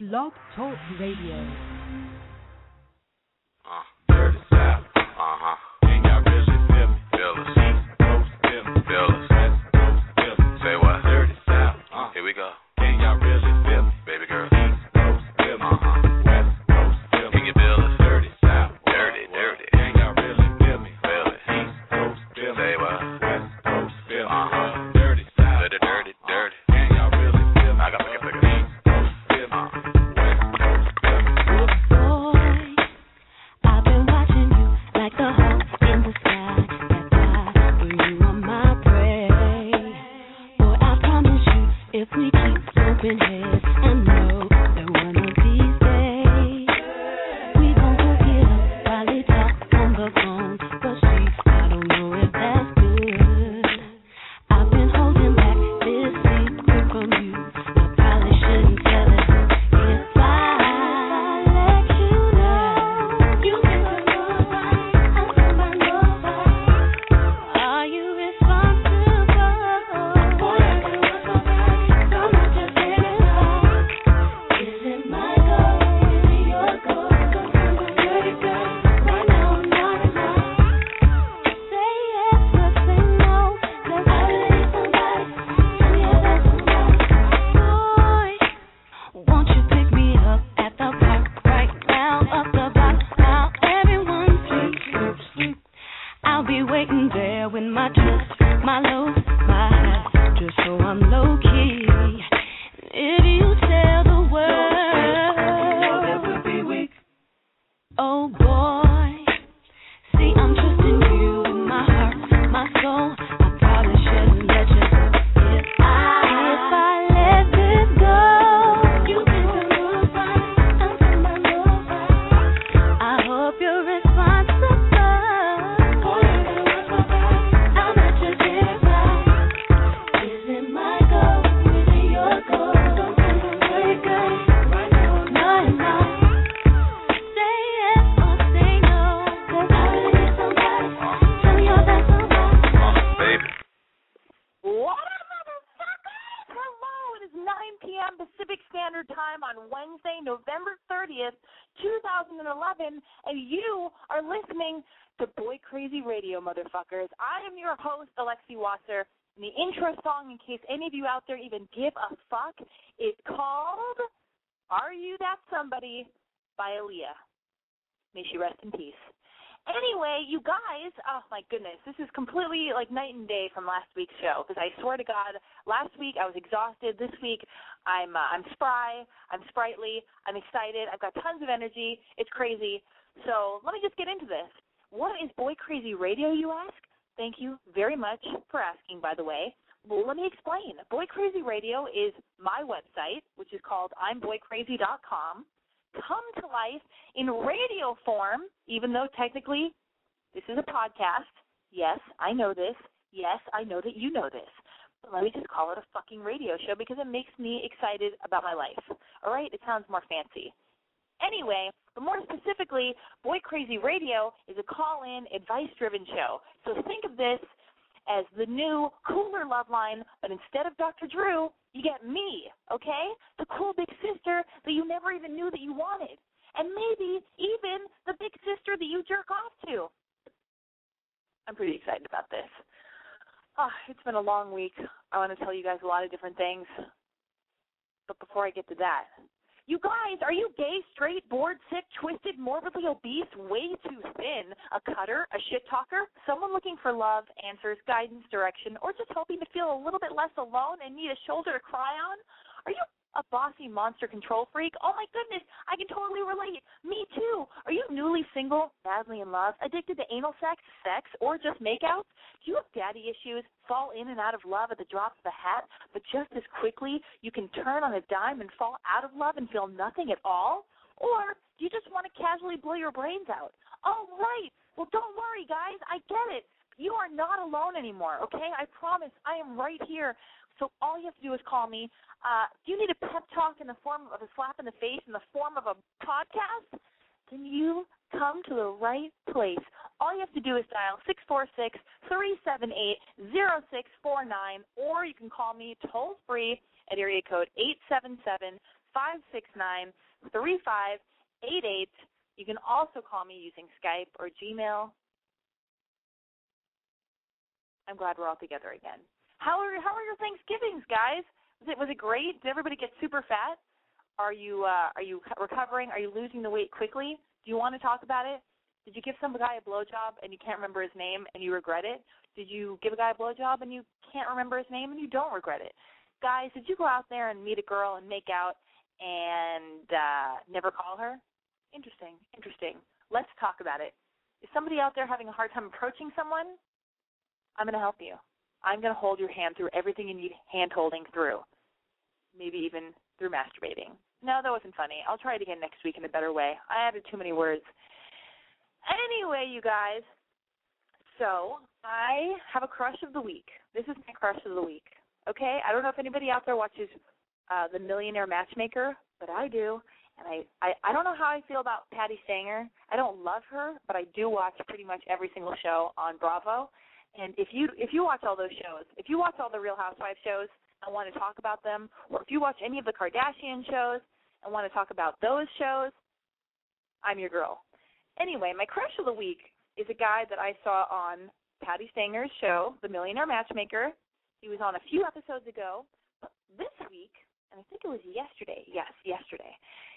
Blog Talk Radio. Host, Alexi Wasser, and the intro song, in case any of you out there even give a fuck, is called Are You That Somebody by Aaliyah. May she rest in peace. Anyway, you guys, oh my goodness, this is completely like night and day from last week's show. Because I swear to God, last week I was exhausted. This week I'm uh, I'm spry, I'm sprightly, I'm excited. I've got tons of energy. It's crazy. So let me just get into this. What is Boy Crazy Radio, you ask? Thank you very much for asking, by the way. Well, let me explain. Boy Crazy Radio is my website, which is called I'mBoyCrazy.com come to life in radio form, even though technically this is a podcast. Yes, I know this. Yes, I know that you know this. But let me just call it a fucking radio show because it makes me excited about my life. All right? It sounds more fancy. Anyway, but more specifically, Boy Crazy Radio is a call in, advice driven show. So think of this as the new, cooler Loveline, but instead of Dr. Drew, you get me, okay? The cool big sister that you never even knew that you wanted. And maybe even the big sister that you jerk off to. I'm pretty excited about this. Oh, it's been a long week. I want to tell you guys a lot of different things. But before I get to that, you guys, are you gay, straight, bored, sick, twisted, morbidly obese, way too thin, a cutter, a shit talker, someone looking for love, answers, guidance, direction, or just hoping to feel a little bit less alone and need a shoulder to cry on? Are you a bossy monster control freak? Oh my goodness, I can totally relate. Me too. Are you newly single, badly in love, addicted to anal sex, sex, or just makeouts? Do you have daddy issues, fall in and out of love at the drop of a hat, but just as quickly you can turn on a dime and fall out of love and feel nothing at all? Or do you just want to casually blow your brains out? Oh, right. Well, don't worry, guys. I get it. You are not alone anymore, okay? I promise. I am right here. So all you have to do is call me. Uh, do you need a pep talk in the form of a slap in the face, in the form of a podcast? Then you come to the right place. All you have to do is dial six four six three seven eight zero six four nine, or you can call me toll free at area code eight seven seven five six nine three five eight eight. You can also call me using Skype or Gmail. I'm glad we're all together again. How are how are your Thanksgivings, guys? Was it was it great? Did everybody get super fat? Are you uh, are you recovering? Are you losing the weight quickly? Do you want to talk about it? Did you give some guy a blowjob and you can't remember his name and you regret it? Did you give a guy a blowjob and you can't remember his name and you don't regret it? Guys, did you go out there and meet a girl and make out and uh, never call her? Interesting, interesting. Let's talk about it. Is somebody out there having a hard time approaching someone? I'm going to help you. I'm going to hold your hand through everything you need hand holding through, maybe even through masturbating. No, that wasn't funny. I'll try it again next week in a better way. I added too many words. Anyway, you guys, so I have a crush of the week. This is my crush of the week. Okay? I don't know if anybody out there watches uh, The Millionaire Matchmaker, but I do. And I, I, I don't know how I feel about Patti Stanger. I don't love her, but I do watch pretty much every single show on Bravo. And if you if you watch all those shows, if you watch all the Real Housewives shows and want to talk about them, or if you watch any of the Kardashian shows and want to talk about those shows, I'm your girl. Anyway, my crush of the week is a guy that I saw on Patti Stanger's show, The Millionaire Matchmaker. He was on a few episodes ago. But this week, and I think it was yesterday. Yes, yesterday.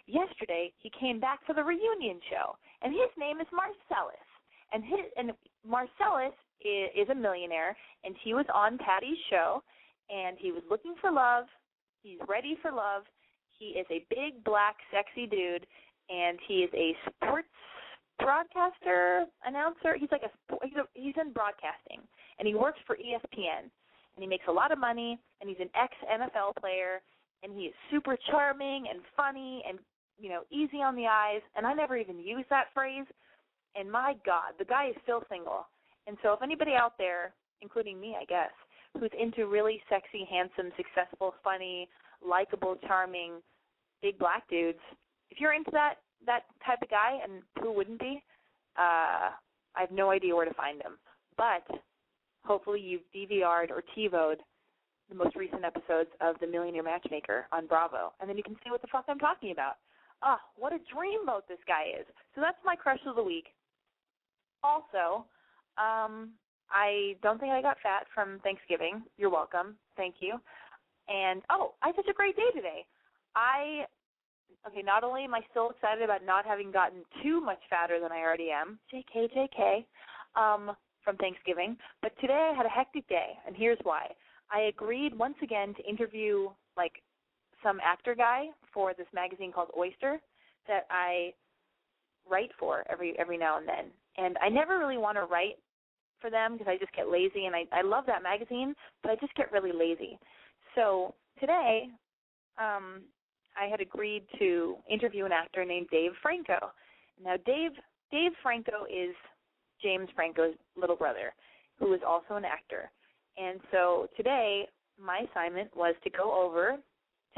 Yesterday, he came back for the reunion show, and his name is Marcellus. And his and Marcellus is, a millionaire, and he was on Patti's show, and he was looking for love. He's ready for love. He is a big, black, sexy dude, and he is a sports broadcaster, announcer. He's like a he's, a, he's in broadcasting, and he works for ESPN, and he makes a lot of money, and he's an ex NFL player, and he is super charming and funny and you know easy on the eyes. And I never even used that phrase. And my God, the guy is still single. And so, if anybody out there, including me, I guess, who's into really sexy, handsome, successful, funny, likable, charming, big black dudes, if you're into that that type of guy, and who wouldn't be, uh, I have no idea where to find him. But hopefully, you've DVR'd or TiVoed the most recent episodes of The Millionaire Matchmaker on Bravo, and then you can see what the fuck I'm talking about. Ah, what a dreamboat this guy is. So that's my crush of the week. Also, um, I don't think I got fat from Thanksgiving. You're welcome. Thank you. And oh, I had such a great day today. I okay, not only am I still excited about not having gotten too much fatter than I already am, JK, JK, um, from Thanksgiving, but today I had a hectic day, and here's why. I agreed once again to interview like some actor guy for this magazine called Oyster that I write for every every now and then. And I never really want to write for them because I just get lazy and I I love that magazine, but I just get really lazy. So today, um, I had agreed to interview an actor named Dave Franco. Now Dave Dave Franco is James Franco's little brother, who is also an actor. And so today my assignment was to go over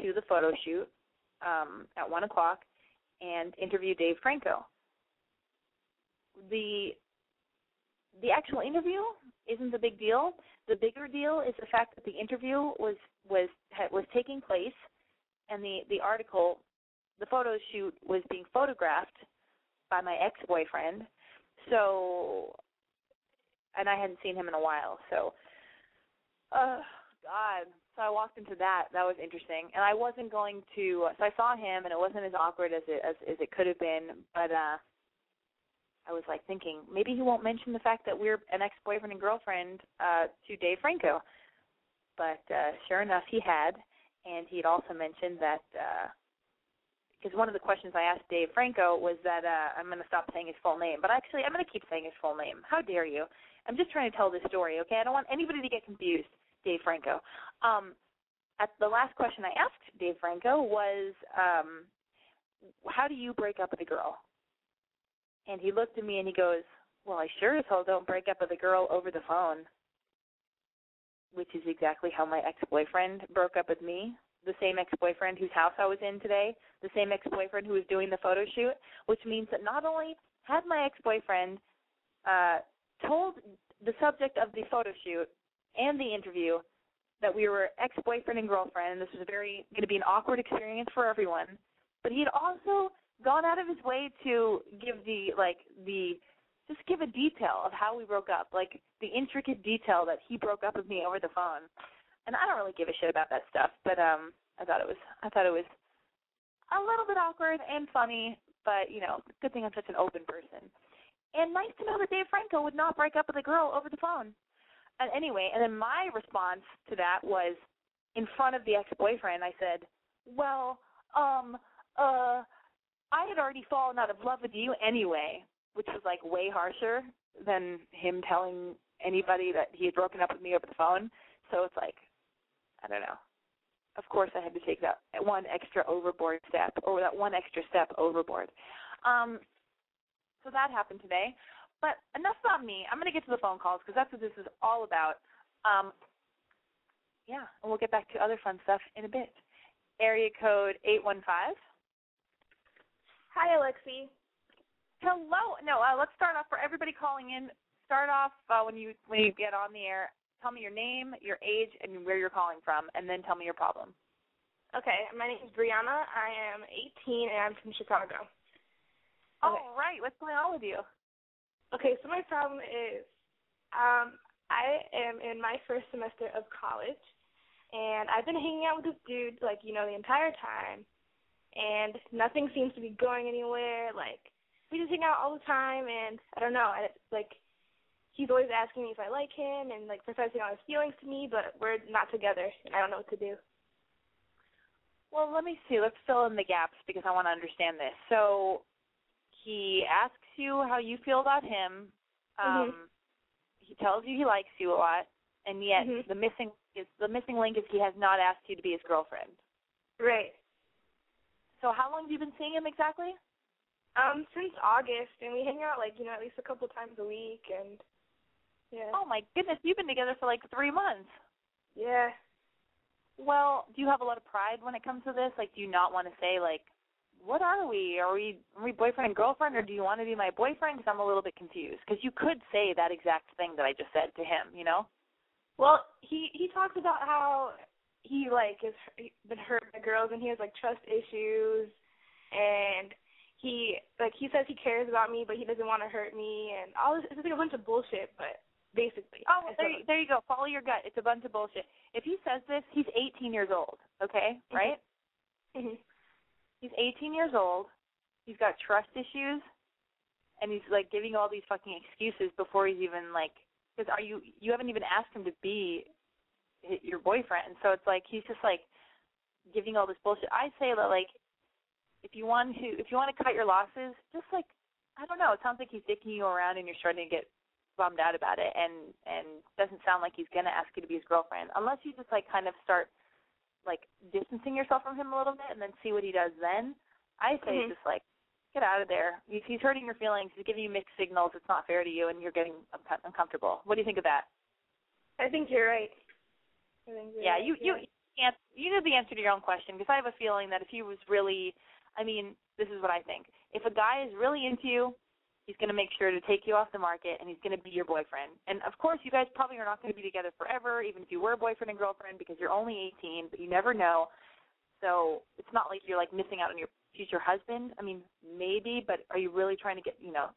to the photo shoot um, at one o'clock and interview Dave Franco. The the actual interview isn't the big deal. The bigger deal is the fact that the interview was was was taking place, and the the article, the photo shoot was being photographed by my ex boyfriend. So, and I hadn't seen him in a while. So, uh, God. So I walked into that. That was interesting, and I wasn't going to. So I saw him, and it wasn't as awkward as it as, as it could have been. But uh I was like thinking maybe he won't mention the fact that we're an ex-boyfriend and girlfriend uh to Dave Franco. But uh sure enough he had and he had also mentioned that uh, because one of the questions I asked Dave Franco was that uh, I'm going to stop saying his full name, but actually I'm going to keep saying his full name. How dare you? I'm just trying to tell this story, okay? I don't want anybody to get confused. Dave Franco. Um, at the last question I asked Dave Franco was, um, "How do you break up with a girl?" And he looked at me and he goes, "Well, I sure as hell don't break up with a girl over the phone." Which is exactly how my ex-boyfriend broke up with me. The same ex-boyfriend whose house I was in today, the same ex-boyfriend who was doing the photo shoot, which means that not only had my ex-boyfriend uh, told the subject of the photo shoot and the interview that we were ex-boyfriend and girlfriend, and this was very going to be an awkward experience for everyone. But he had also gone out of his way to give the like the just give a detail of how we broke up, like the intricate detail that he broke up with me over the phone. And I don't really give a shit about that stuff, but um I thought it was I thought it was a little bit awkward and funny, but you know, good thing I'm such an open person. And nice to know that Dave Franco would not break up with a girl over the phone. And anyway, and then my response to that was in front of the ex-boyfriend. I said, "Well, um, uh, I had already fallen out of love with you anyway," which was like way harsher than him telling anybody that he had broken up with me over the phone. So it's like, I don't know. Of course, I had to take that one extra overboard step, or that one extra step overboard. Um, so that happened today. But enough about me. I'm going to get to the phone calls because that's what this is all about. Um, yeah, and we'll get back to other fun stuff in a bit. Area code 815. Hi, Alexi. Hello. No, uh, let's start off for everybody calling in. Start off uh, when you when you get on the air. Tell me your name, your age, and where you're calling from, and then tell me your problem. Okay, my name is Brianna. I am 18 and I'm from Chicago. All right. What's going on with you? Okay, so my problem is um I am in my first semester of college and I've been hanging out with this dude like, you know, the entire time and nothing seems to be going anywhere. Like we just hang out all the time and I don't know, and it's like he's always asking me if I like him and like professing all his feelings to me, but we're not together and I don't know what to do. Well, let me see. Let's fill in the gaps because I want to understand this. So he asks you how you feel about him. Um, Mhm. He tells you he likes you a lot, and yet Mhm. the missing is the missing link is he has not asked you to be his girlfriend. Right. So how long have you been seeing him exactly? Um, since August and we hang out like, you know, at least a couple times a week and yeah. Oh my goodness, you've been together for like three months. Yeah. Well, do you have a lot of pride when it comes to this? Like, do you not want to say like, what are we? Are we are we boyfriend and girlfriend, or do you want to be my boyfriend? Because I'm a little bit confused. Because you could say that exact thing that I just said to him. You know? Well, he he talks about how he like has been hurt by girls and he has like trust issues and he like he says he cares about me but he doesn't want to hurt me and all this it's like a bunch of bullshit but basically Oh, I there, you- there you go. Follow your gut. It's a bunch of bullshit. If he says this, he's 18 years old. Okay, right? Mhm. He's 18 years old. He's got trust issues, and he's like giving all these fucking excuses before he's even like. Because are you? You haven't even asked him to be your boyfriend, And so it's like he's just like giving all this bullshit. I say that like, if you want to, if you want to cut your losses, just like I don't know. It sounds like he's dicking you around, and you're starting to get bummed out about it, and and doesn't sound like he's gonna ask you to be his girlfriend unless you just like kind of start like distancing yourself from him a little bit and then see what he does then. I say Mhm. just like get out of there. He's, he's hurting your feelings. He's giving you mixed signals. It's not fair to you, and you're getting uncomfortable. What do you think of that? I think you're right. I think you're Yeah, you you can't. You know the answer to your own question because I have a feeling that if he was really, I mean, this is what I think. If a guy is really into you, he's going to make sure to take you off the market and he's going to be your boyfriend. And of course, you guys probably are not going to be together forever, even if you were boyfriend and girlfriend, because you're only 18. But you never know. So it's not like you're like missing out on your future husband. I mean, maybe, but are you really trying to get? You know,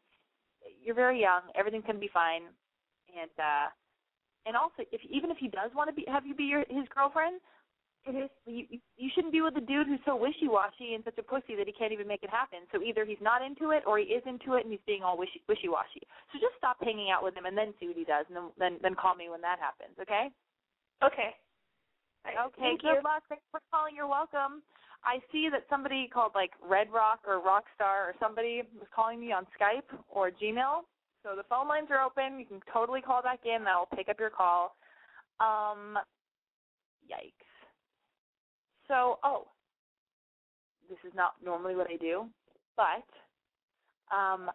you're very young. Everything's going to be fine. And uh and also, if even if he does want to be have you be your his girlfriend, Mhm. you you- you shouldn't be with a dude who's so wishy washy and such a pussy that he can't even make it happen. So either he's not into it or he is into it and he's being all wishy wishy washy. So just stop hanging out with him and then see what he does, and then then then call me when that happens. Okay? Okay. Okay, Thank good you. luck. Thanks for calling. You're welcome. I see that somebody called like Red Rock or Rockstar or somebody was calling me on Skype or Gmail. So the phone lines are open. You can totally call back in. I'll pick up your call. Um, yikes. So, oh, this is not normally what I do, but um,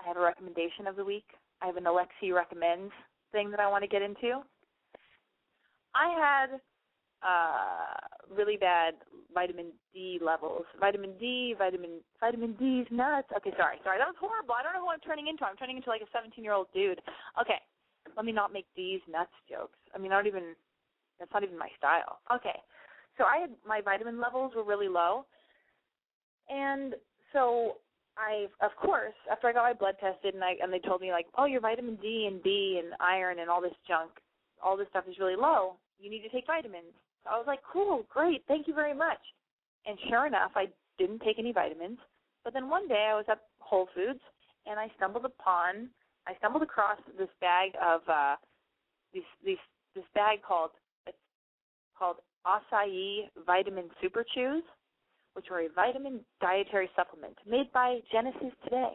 I have a recommendation of the week. I have an Alexi recommends thing that I want to get into. I had uh really bad vitamin D levels. Vitamin D, vitamin vitamin D's nuts. Okay, sorry, sorry. That was horrible. I don't know who I'm turning into. I'm turning into like a 17 year old dude. Okay, let me not make D's nuts jokes. I mean, I don't even. That's not even my style. Okay, so I had my vitamin levels were really low, and so I, of course, after I got my blood tested and I and they told me like, oh, your vitamin D and B and iron and all this junk, all this stuff is really low. You need to take vitamins. So I was like, cool, great, thank you very much. And sure enough, I didn't take any vitamins. But then one day I was at Whole Foods and I stumbled upon, I stumbled across this bag of uh, these these this bag called it's called acai vitamin super chews which are a vitamin dietary supplement made by Genesis Today.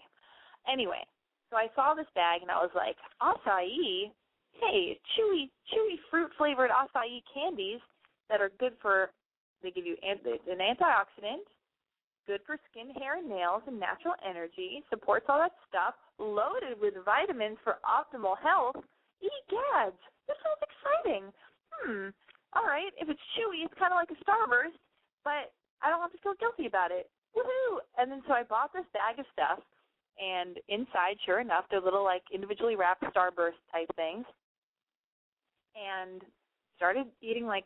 Anyway, so I saw this bag and I was like, acai? Hey, chewy, chewy fruit flavored acai candies that are good for, they give you an, an antioxidant, good for skin, hair, and nails, and natural energy, supports all that stuff, loaded with vitamins for optimal health. Egads, this sounds exciting. Hmm, all right, if it's chewy, it's kind of like a Starburst, but I don't have to feel guilty about it. Woohoo! And then so I bought this bag of stuff, and inside, sure enough, they're little like individually wrapped Starburst type things, and started eating like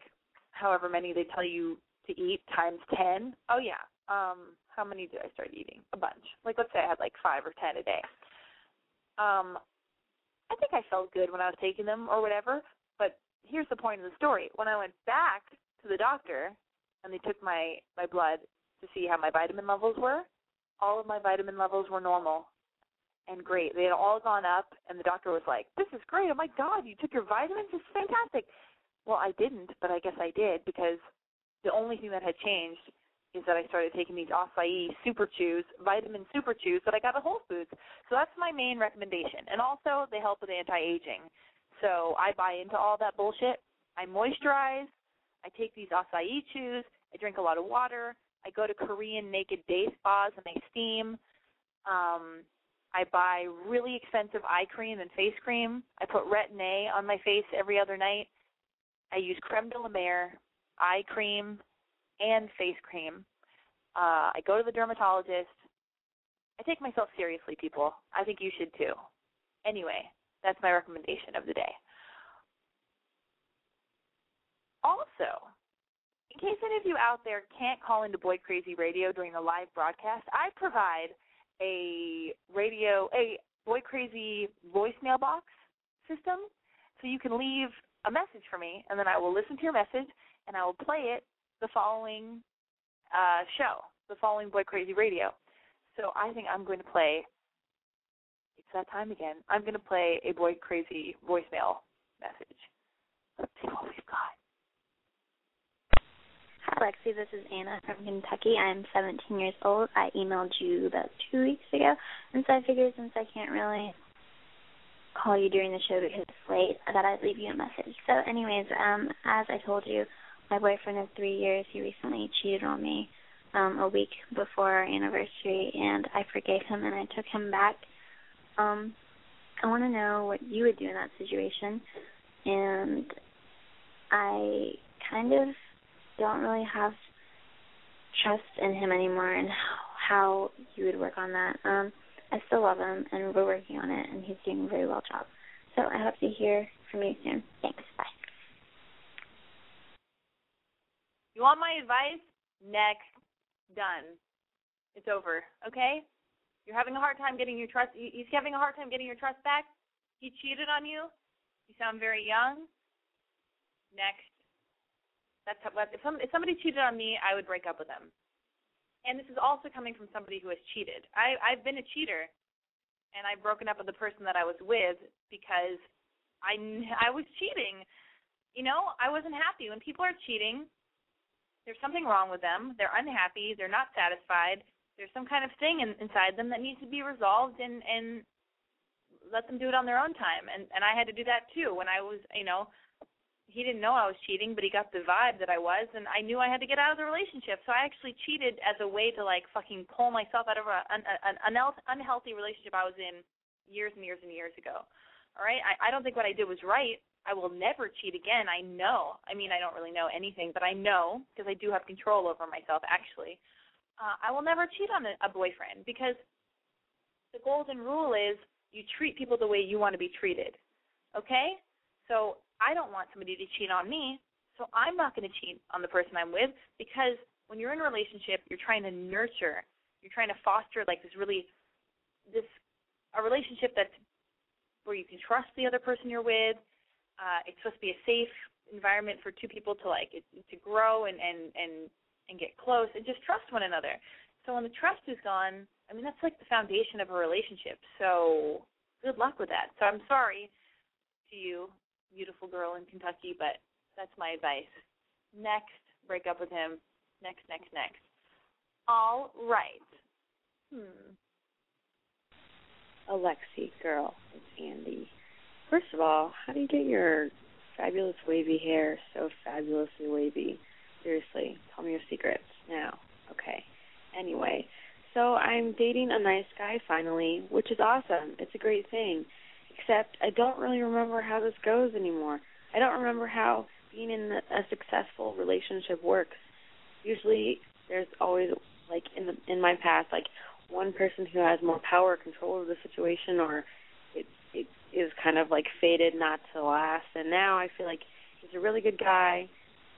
however many they tell you to eat times ten. Oh yeah. Um, how many did I start eating? A bunch. Like let's say I had like five or ten a day. Um, I think I felt good when I was taking them or whatever. But here's the point of the story. When I went back to the doctor and they took my my blood to see how my vitamin levels were, all of my vitamin levels were normal and great. They had all gone up, and the doctor was like, "This is great! Oh my God, you took your vitamins! This is fantastic." Well, I didn't, but I guess I did because the only thing that had changed is that I started taking these acai super chews, vitamin super chews that I got at Whole Foods. So that's my main recommendation. And also, they help with anti-aging. So I buy into all that bullshit. I moisturize. I take these acai chews. I drink a lot of water. I go to Korean naked day spas and I steam. Um, I buy really expensive eye cream and face cream. I put Retin-A on my face every other night. I use creme de la mer, eye cream, and face cream. Uh, I go to the dermatologist. I take myself seriously, people. I think you should too. Anyway, that's my recommendation of the day. Also, in case any of you out there can't call into Boy Crazy Radio during the live broadcast, I provide a radio, a Boy Crazy voicemail box system, so you can leave a message for me, and then I will listen to your message, and I will play it the following uh, show, the following Boy Crazy Radio. So I think I'm going to play. It's that time again. I'm going to play a Boy Crazy voicemail message. Let's see what we've got. Hi, Lexi. This is Anna from Kentucky. I'm 17 years old. I emailed you about two weeks ago, and so I figured since I can't really call you during the show because it's late, thought I'd leave you a message. So, anyways, um, as I told you, my boyfriend of three years, he recently cheated on me um, a week before our anniversary, and I forgave him and I took him back. Um, I want to know what you would do in that situation, and I kind of don't really have trust in him anymore and how you would work on that. Um, I still love him and we're working on it and he's doing a very well job. So I hope to hear from you soon. Thanks. Bye. You want my advice? Next. Done. It's over. Okay? You're having a hard time getting your trust. He's having a hard time getting your trust back. He cheated on you. You sound very young. Next. That's how, if, some, if somebody cheated on me, I would break up with them. And this is also coming from somebody who has cheated. I, I've been a cheater, and I've broken up with the person that I was with because I, I was cheating. you know, I wasn't happy. When people are cheating, there's something wrong with them. They're unhappy. They're not satisfied. There's some kind of thing in, inside them that needs to be resolved, and and let them do it on their own time. And and I had to do that too. When I was, you know, he didn't know I was cheating, but he got the vibe that I was, and I knew I had to get out of the relationship. So I actually cheated as a way to like fucking pull myself out of a, an, an, unhealthy relationship I was in years and years and years ago. All right, I, I don't think what I did was right. I will never cheat again. I know. I mean, I don't really know anything, but I know because I do have control over myself. Actually, uh, I will never cheat on a, a boyfriend because the golden rule is you treat people the way you want to be treated. Okay? So I don't want somebody to cheat on me, so I'm not going to cheat on the person I'm with because when you're in a relationship, you're trying to nurture, you're trying to foster like this really this a relationship that's where you can trust the other person you're with. Uh, it's supposed to be a safe environment for two people to like it, to grow and and and and get close and just trust one another. So when the trust is gone, I mean that's like the foundation of a relationship. So good luck with that. So I'm sorry to you, beautiful girl in Kentucky, but that's my advice. Next, break up with him. Next, next, next. All right. Hmm. Alexi, girl, it's Andy. First of all, how do you get your fabulous wavy hair so fabulously wavy? Seriously, tell me your secrets now. Okay. Anyway, so I'm dating a nice guy finally, which is awesome. It's a great thing. Except I don't really remember how this goes anymore. I don't remember how being in a successful relationship works. Usually there's always like in the in my past like one person who has more power control of the situation or it it is kind of like fated not to last and now I feel like he's a really good guy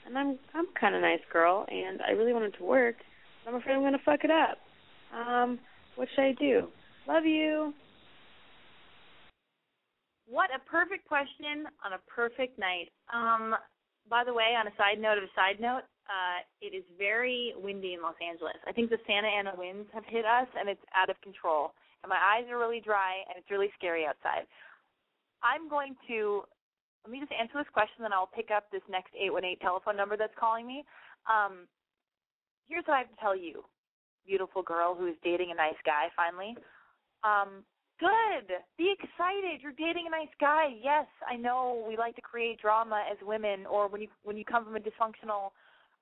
and I'm I'm kind of nice girl and I really want it to work. But I'm afraid I'm to fuck it up. Um what should I do? Love you. What a perfect question on a perfect night. Um, by the way, on a side note of a side note, uh, it is very windy in Los Angeles. I think the Santa Ana winds have hit us, and it's out of control. And my eyes are really dry, and it's really scary outside. I'm going to let me just answer this question, then I'll pick up this next 818 telephone number that's calling me. Um, here's what I have to tell you, beautiful girl who is dating a nice guy finally. Um, Good. Be excited. You're dating a nice guy. Yes, I know we like to create drama as women, or when you when you come from a dysfunctional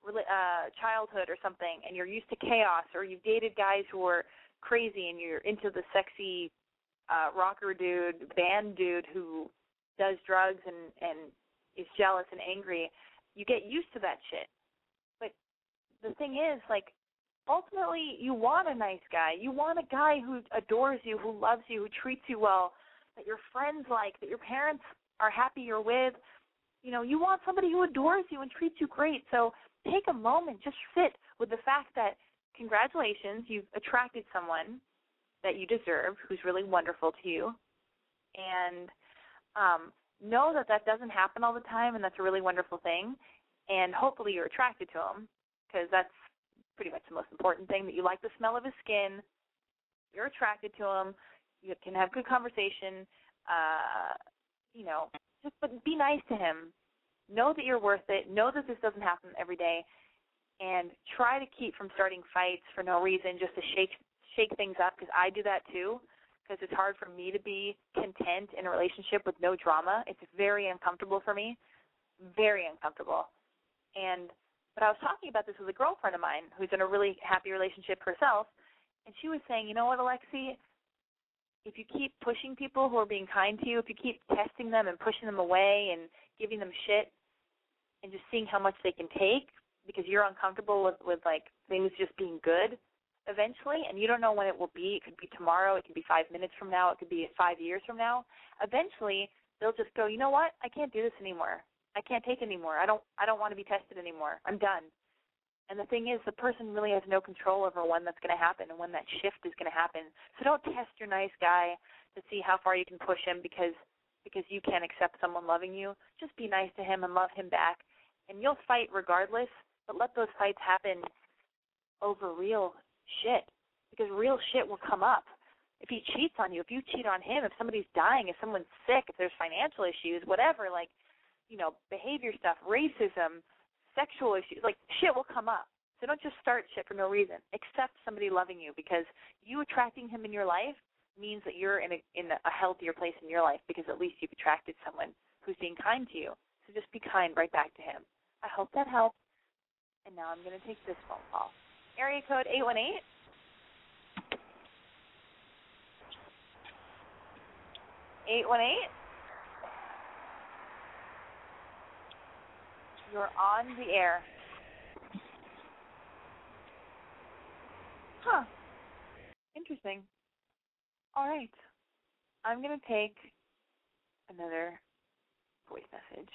uh, childhood or something, and you're used to chaos, or you've dated guys who are crazy, and you're into the sexy uh, rocker dude, band dude who does drugs and and is jealous and angry. You get used to that shit. But the thing is, like, ultimately you want a nice guy. You want a guy who adores you, who loves you, who treats you well, that your friends like, that your parents are happy you're with. You know, you want somebody who adores you and treats you great. So take a moment, just sit with the fact that congratulations, you've attracted someone that you deserve who's really wonderful to you. And um know that that doesn't happen all the time and that's a really wonderful thing and hopefully you're attracted to him because that's pretty much the most important thing that you like the smell of his skin, you're attracted to him, you can have good conversation, uh, you know, just but be nice to him. Know that you're worth it. Know that this doesn't happen every day, and try to keep from starting fights for no reason, just to shake shake things up. Because I do that too. Because it's hard for me to be content in a relationship with no drama. It's very uncomfortable for me, very uncomfortable. And but I was talking about this with a girlfriend of mine who's in a really happy relationship herself, and she was saying, you know what, Alexi, if you keep pushing people who are being kind to you, if you keep testing them and pushing them away and giving them shit and just seeing how much they can take because you're uncomfortable with with like things just being good eventually and you don't know when it will be, it could be tomorrow, it could be 5 minutes from now, it could be 5 years from now. Eventually, they'll just go, "You know what? I can't do this anymore. I can't take anymore. I don't I don't want to be tested anymore. I'm done. And the thing is, the person really has no control over when that's going to happen and when that shift is going to happen. So don't test your nice guy to see how far you can push him because because you can't accept someone loving you. Just be nice to him and love him back, and you'll fight regardless. But let those fights happen over real shit because real shit will come up. If he cheats on you, if you cheat on him, if somebody's dying, if someone's sick, if there's financial issues, whatever, like you know, behavior stuff, racism, sexual issues, like shit will come up. So don't just start shit for no reason. Accept somebody loving you because you attracting him in your life means that you're in a in a healthier place in your life because at least you've attracted someone who's being kind to you. So just be kind right back to him. I hope that helps. And now I'm going to take this phone call. Area code 818. Eight one eight. You're on the air. Huh. Interesting. All right. I'm going to take another voice message.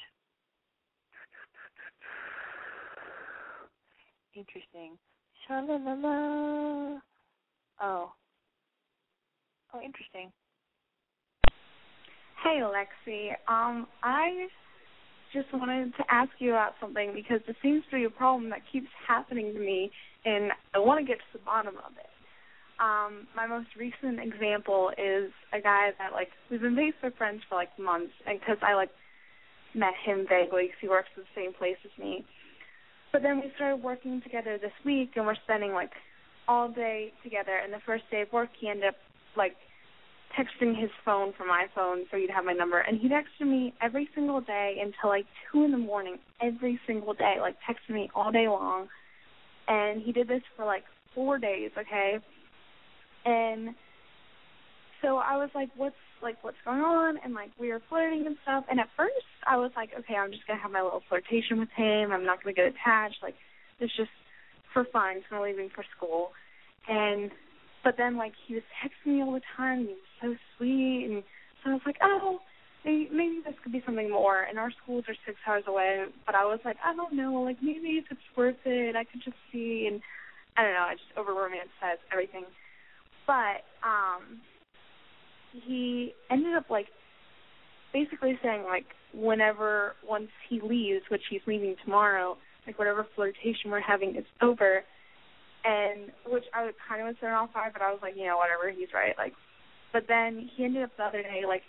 Interesting. Sha-la-la-la. Oh. Oh, interesting. Hey, Lexi. Um, I just wanted to ask you about something because it seems to be a problem that keeps happening to me, and I want to get to the bottom of it. Um, my most recent example is a guy that like we've been Facebook friends for like months, and because I like met him vaguely because he works at the same place as me. But then we started working together this week, and we're spending like all day together. And the first day of work, he ended up like texting his phone from my phone so he'd have my number. And he texted me every single day until like two in the morning, every single day, like texted me all day long. And he did this for like four days, okay? And so I was like, What's like what's going on? And like we were flirting and stuff. And at first I was like, Okay, I'm just gonna have my little flirtation with him. I'm not gonna get attached. Like it's just for fun. Gonna leave me for school. And but then like he was texting me all the time. He was so sweet, and so I was like, oh, maybe, maybe this could be something more. And our schools are six hours away, but I was like, I don't know, like maybe if it's worth it, I could just see. And I don't know, I just over romanticized everything. But um, he ended up like basically saying like whenever once he leaves, which he's leaving tomorrow, like whatever flirtation we're having is over and which I was kind of was thrown off by, but I was like, you know, whatever, he's right. Like, but then he ended up the other day, like,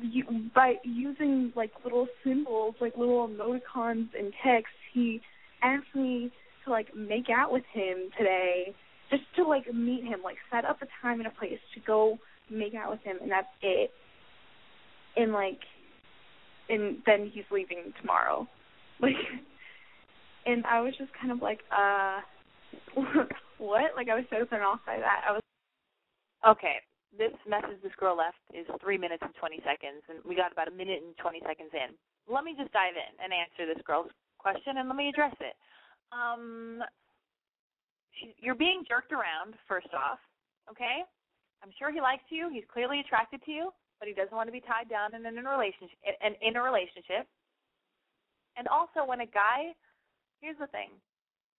you, by using like little symbols, like little emoticons and text, he asked me to like make out with him today, just to like meet him, like set up a time and a place to go make out with him, and that's it. And like, and then he's leaving tomorrow, like, and I was just kind of like, uh what? Like I was so thrown off by that. I was Okay. This message this girl left is three minutes and 20 seconds, and we got about a minute and 20 seconds in. Let me just dive in and answer this girl's question, and let me address it. Um, she, you're being jerked around, first off, okay? I'm sure he likes you. He's clearly attracted to you, but he doesn't want to be tied down in, in a relationship. In, in a relationship. And also, when a guy, here's the thing: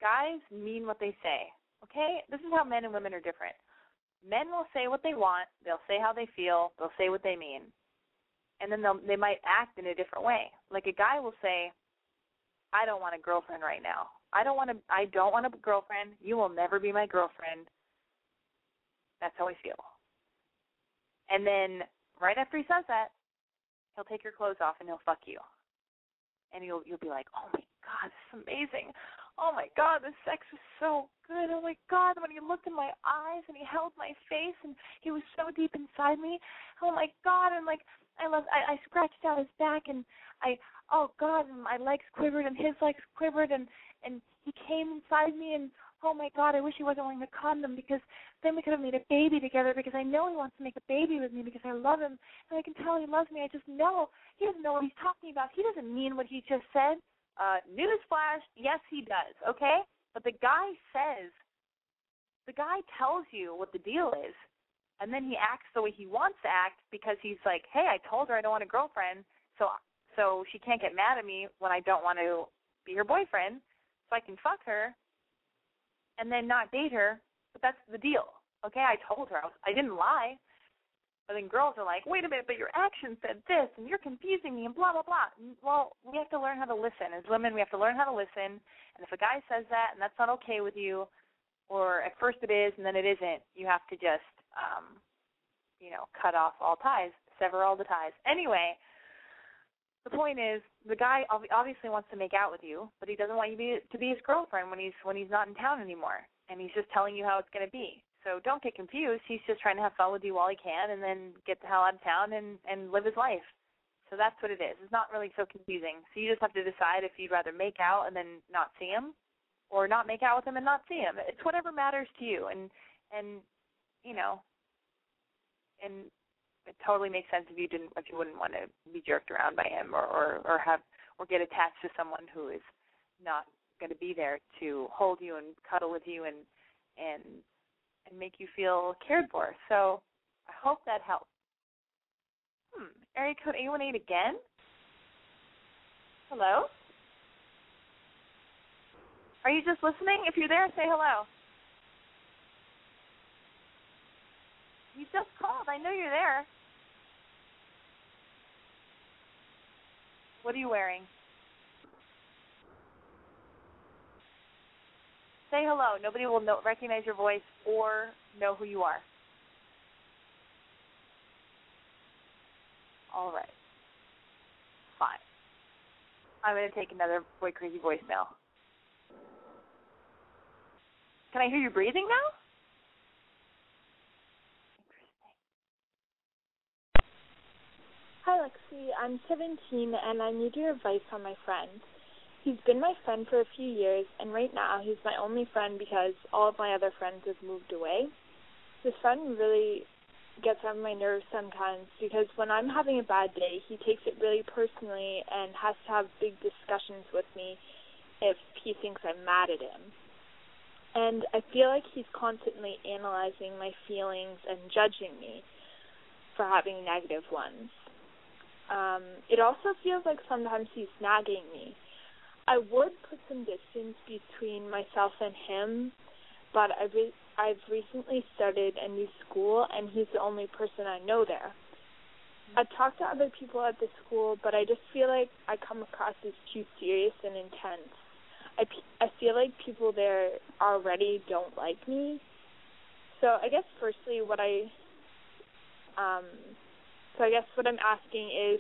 guys mean what they say. Okay? This is how men and women are different. Men will say what they want, they'll say how they feel, they'll say what they mean. And then they might act in a different way. Like a guy will say, I don't want a girlfriend right now. I don't want to I don't want a girlfriend. You will never be my girlfriend. That's how I feel. And then right after he says that, he'll take your clothes off and he'll fuck you. And you'll you'll be like, "Oh my god, this is amazing oh my god, the sex was so good. Oh my god, when he looked in my eyes and he held my face and he was so deep inside me. Oh my god, and like I love I, I scratched out his back and I oh god, and my legs quivered and his legs quivered and and he came inside me and oh my god, I wish he wasn't wearing a condom because then we could have made a baby together because I know he wants to make a baby with me because I love him and I can tell he loves me. I just know he doesn't know what he's talking about. He doesn't mean what he just said. Uh, newsflash, yes, he does, okay? But the guy says, the guy tells you what the deal is, and then he acts the way he wants to act because he's like, hey, I told her I don't want a girlfriend, so so she can't get mad at me when I don't want to be her boyfriend, so I can fuck her, and then not date her. But that's the deal, okay? I told her I, was, I didn't lie. But then girls are like, wait a minute, but your action said this, and you're confusing me, and blah, blah, blah. Well, we have to learn how to listen. As women, we have to learn how to listen. And if a guy says that and that's not okay with you, or at first it is and then it isn't, you have to just, um, you know, cut off all ties, sever all the ties. Anyway, the point is, the guy obviously wants to make out with you, but he doesn't want you to be, to be his girlfriend when he's when he's not in town anymore, and he's just telling you how it's going to be. So don't get confused. He's just trying to have fun with you while he can, and then get the hell out of town and and live his life. So that's what it is. It's not really so confusing. So you just have to decide if you'd rather make out and then not see him, or not make out with him and not see him. It's whatever matters to you, and and you know, and it totally makes sense if you didn't if you wouldn't want to be jerked around by him or or, or have or get attached to someone who is not going to be there to hold you and cuddle with you and and and make you feel cared for. So I hope that helps. Hmm. Area code eight one eight again. Hello. Are you just listening? If you're there, say hello. You just called. I know you're there. What are you wearing? Say hello. Nobody will know, recognize your voice or know who you are. All right. Fine. I'm going to take another boy crazy voicemail. Can I hear you breathing now? Hi, Lexi. I'm 17 and I need your advice on my friend. He's been my friend for a few years, and right now he's my only friend because all of my other friends have moved away. This friend really gets on my nerves sometimes because when I'm having a bad day, he takes it really personally and has to have big discussions with me if he thinks I'm mad at him. And I feel like he's constantly analyzing my feelings and judging me for having negative ones. Um, it also feels like sometimes he's nagging me. I would put some distance between myself and him, but I re- I've recently started a new school, and he's the only person I know there. I've talked to other people at the school, but I just feel like I come across as too serious and intense. I, p- I feel like people there already don't like me. So I guess firstly, what I um, so I guess what I'm asking is,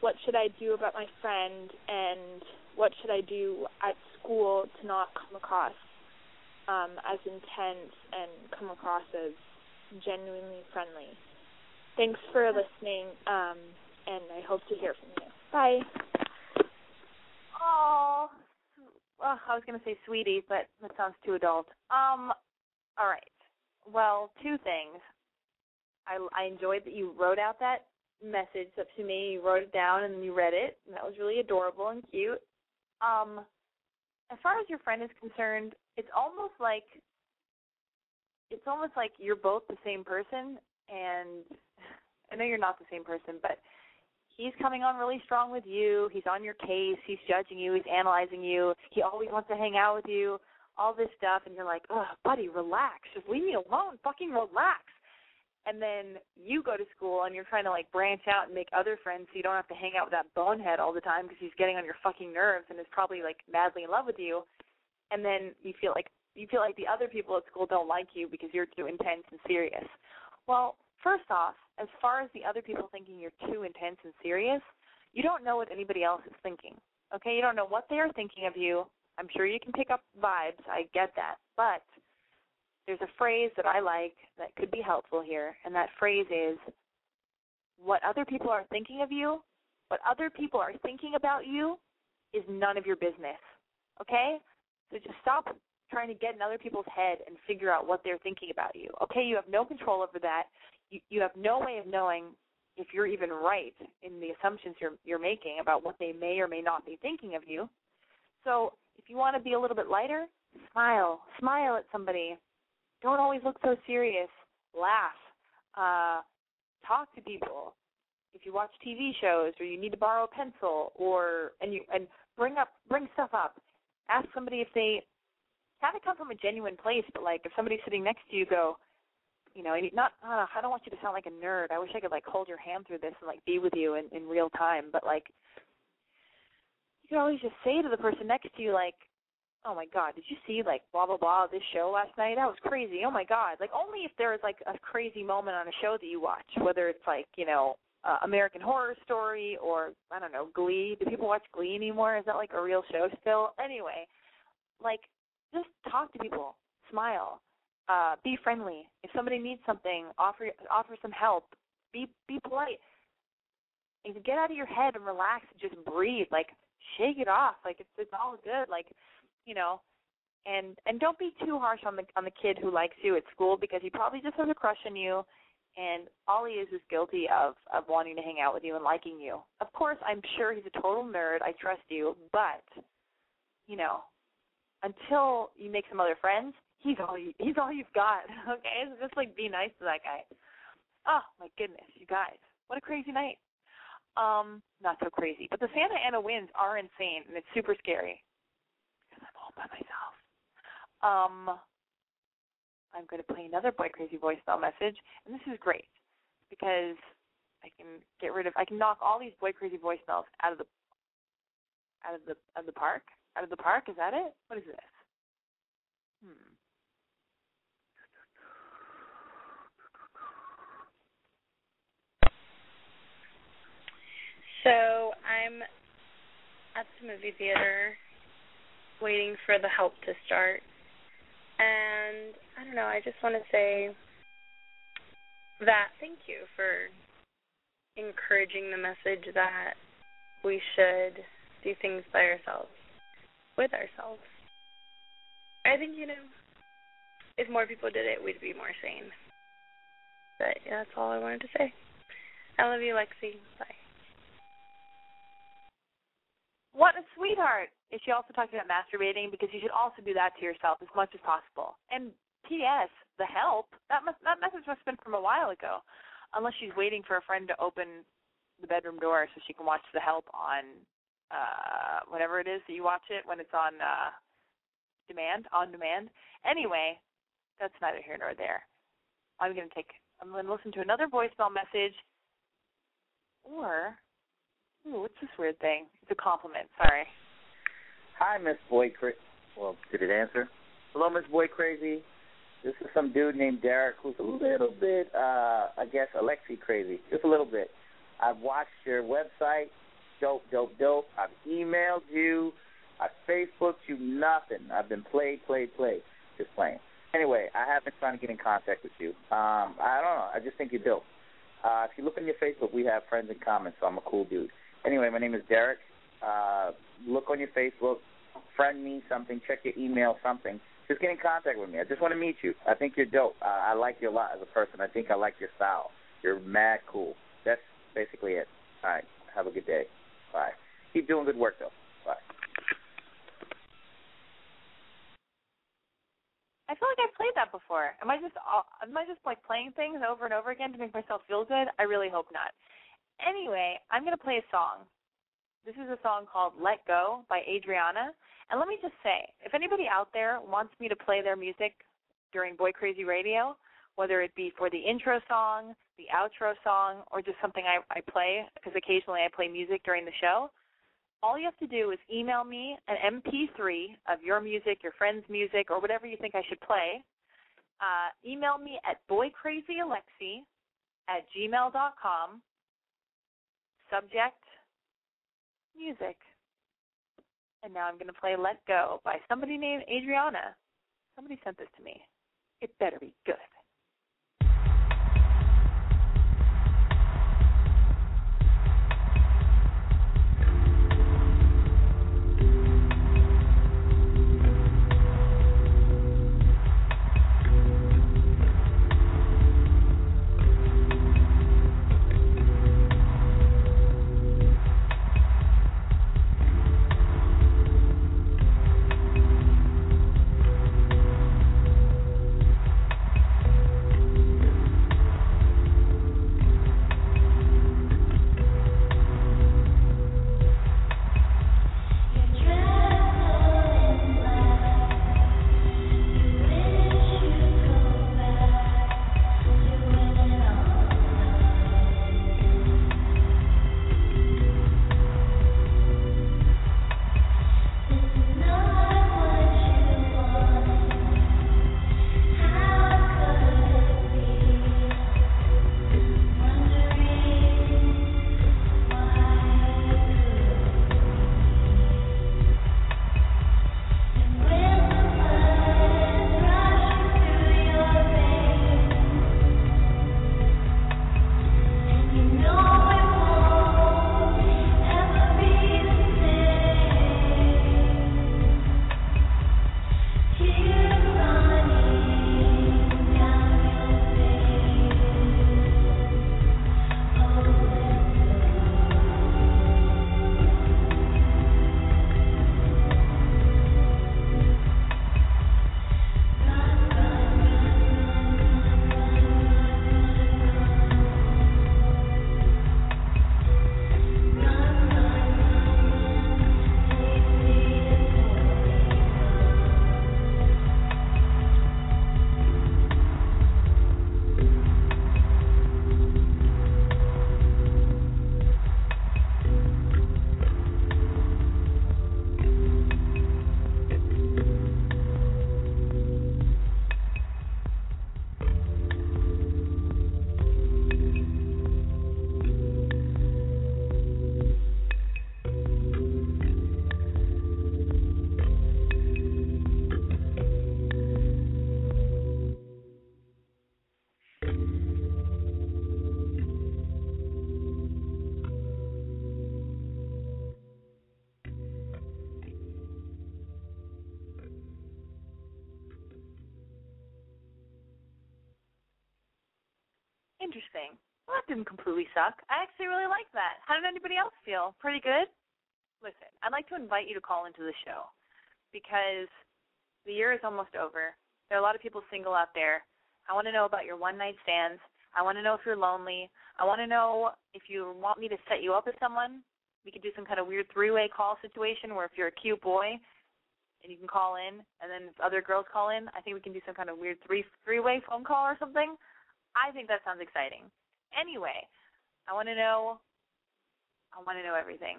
what should I do about my friend, and what should I do at school to not come across um, as intense and come across as genuinely friendly? Thanks for listening, um, and I hope to hear from you. Bye. Oh, well, I was going to say sweetie, but that sounds too adult. Um, all right. Well, two things. I, I enjoyed that you wrote out that message up to me. You wrote it down and then you read it. And that was really adorable and cute. Um, as far as your friend is concerned, it's almost like it's almost like you're both the same person. And I know you're not the same person, but he's coming on really strong with you. He's on your case. He's judging you. He's analyzing you. He always wants to hang out with you. All this stuff, and you're like, "Oh, buddy, relax. Just leave me alone. Fucking relax." And then you go to school and you're trying to like branch out and make other friends so you don't have to hang out with that bonehead all the time because he's getting on your fucking nerves and is probably like madly in love with you. And then you feel like you feel like the other people at school don't like you because you're too intense and serious. Well, first off, as far as the other people thinking you're too intense and serious, you don't know what anybody else is thinking. Okay, you don't know what they are thinking of you. I'm sure you can pick up vibes. I get that. But there's a phrase that I like that could be helpful here, and that phrase is what other people are thinking of you, what other people are thinking about you is none of your business. Okay? So just stop trying to get in other people's head and figure out what they're thinking about you. Okay, you have no control over that. You you have no way of knowing if you're even right in the assumptions you're you're making about what they may or may not be thinking of you. So if you want to be a little bit lighter, smile. Smile at somebody. Don't always look so serious. Laugh. Uh, talk to people. If you watch TV shows or you need to borrow a pencil or and you and bring up bring stuff up. Ask somebody if they have it come from a genuine place, but like if somebody's sitting next to you, go, you know, not uh, I don't want you to sound like a nerd. I wish I could like hold your hand through this and like be with you in, in real time, but like you can always just say to the person next to you like, "Oh my god, did you see like blah blah blah this show last night? That was crazy. Oh my god." Like only if there is like a crazy moment on a show that you watch, whether it's like, you know, uh, American Horror Story or I don't know Glee. Do people watch Glee anymore? Is that like a real show still? Anyway, like just talk to people, smile, uh, be friendly. If somebody needs something, offer offer some help. Be be polite. And get out of your head and relax and just breathe. Like shake it off. Like it's it's all good. Like you know, and and don't be too harsh on the on the kid who likes you at school because he probably just has a crush on you and all he is is guilty of of wanting to hang out with you and liking you. Of course, I'm sure he's a total nerd. I trust you, but you know, until you make some other friends, he's all you he's all you've got. Okay, just like be nice to that guy. Oh my goodness, you guys, what a crazy night. Um, not so crazy, but the Santa Ana winds are insane and it's super scary by myself. Um, I'm going to play another Boy Crazy voicemail message, and this is great because I can get rid of, I can knock all these Boy Crazy voicemails out of the, out of the, of the park, out of the park. Is that it? What is this? Hmm. So I'm at the movie theater waiting for the help to start. And I don't know, I just want to say that thank you for encouraging the message that we should do things by ourselves, with ourselves. I think, you know, if more people did it, we'd be more sane. But yeah, that's all I wanted to say. I love you, Lexi. Bye. What a sweetheart! Is she also talking about masturbating? Because you should also do that to yourself as much as possible. And P.S. The help that must that message must have been from a while ago, unless she's waiting for a friend to open the bedroom door so she can watch the help on uh whatever it is that you watch it when it's on uh demand on demand. Anyway, that's neither here nor there. I'm gonna take I'm gonna listen to another voicemail message or ooh, what's this weird thing? It's a compliment, sorry. Hi, Miss Boy Crazy. Well, did it answer? Hello, Miss Boy Crazy. This is some dude named Derek who's a little bit, uh, I guess, Alexi crazy. Just a little bit. I've watched your website. Dope, dope, dope. I've emailed you. I've Facebooked you. Nothing. I've been played, played, played. Just playing. Anyway, I have been trying to get in contact with you. Um, I don't know. I just think you're dope. Uh, if you look on your Facebook, we have friends in common, so I'm a cool dude. Anyway, my name is Derek. Uh, look on your Facebook, friend me something, check your email, something. Just get in contact with me. I just want to meet you. I think you're dope. Uh, I like you a lot as a person. I think I like your style. You're mad cool. That's basically it. All right. Have a good day. Bye. Keep doing good work, though. Bye. I feel like I've played that before. Am I just am I just like playing things over and over again to make myself feel good? I really hope not. Anyway, I'm gonna play a song. This is a song called "Let Go" by Adriana. And let me just say, if anybody out there wants me to play their music during Boy Crazy Radio, whether it be for the intro song, the outro song, or just something I, I play, because occasionally I play music during the show, all you have to do is email me an MP3 of your music, your friend's music, or whatever you think I should play. Uh, email me at boycrazyalexi at gmail.com. Subject, music. And now I'm going to play Let Go by somebody named Adriana. Somebody sent this to me. It better be good. Interesting. Well, that didn't completely suck. I actually really like that. How did anybody else feel? Pretty good? Listen, I'd like to invite you to call into the show because the year is almost over. There are a lot of people single out there. I want to know about your one night stands. I want to know if you're lonely. I want to know if you want me to set you up with someone. We could do some kind of weird three way call situation where if you're a cute boy and you can call in and then if other girls call in, I think we can do some kind of weird three three way phone call or something. I think that sounds exciting. Anyway, I want to know I want to know everything.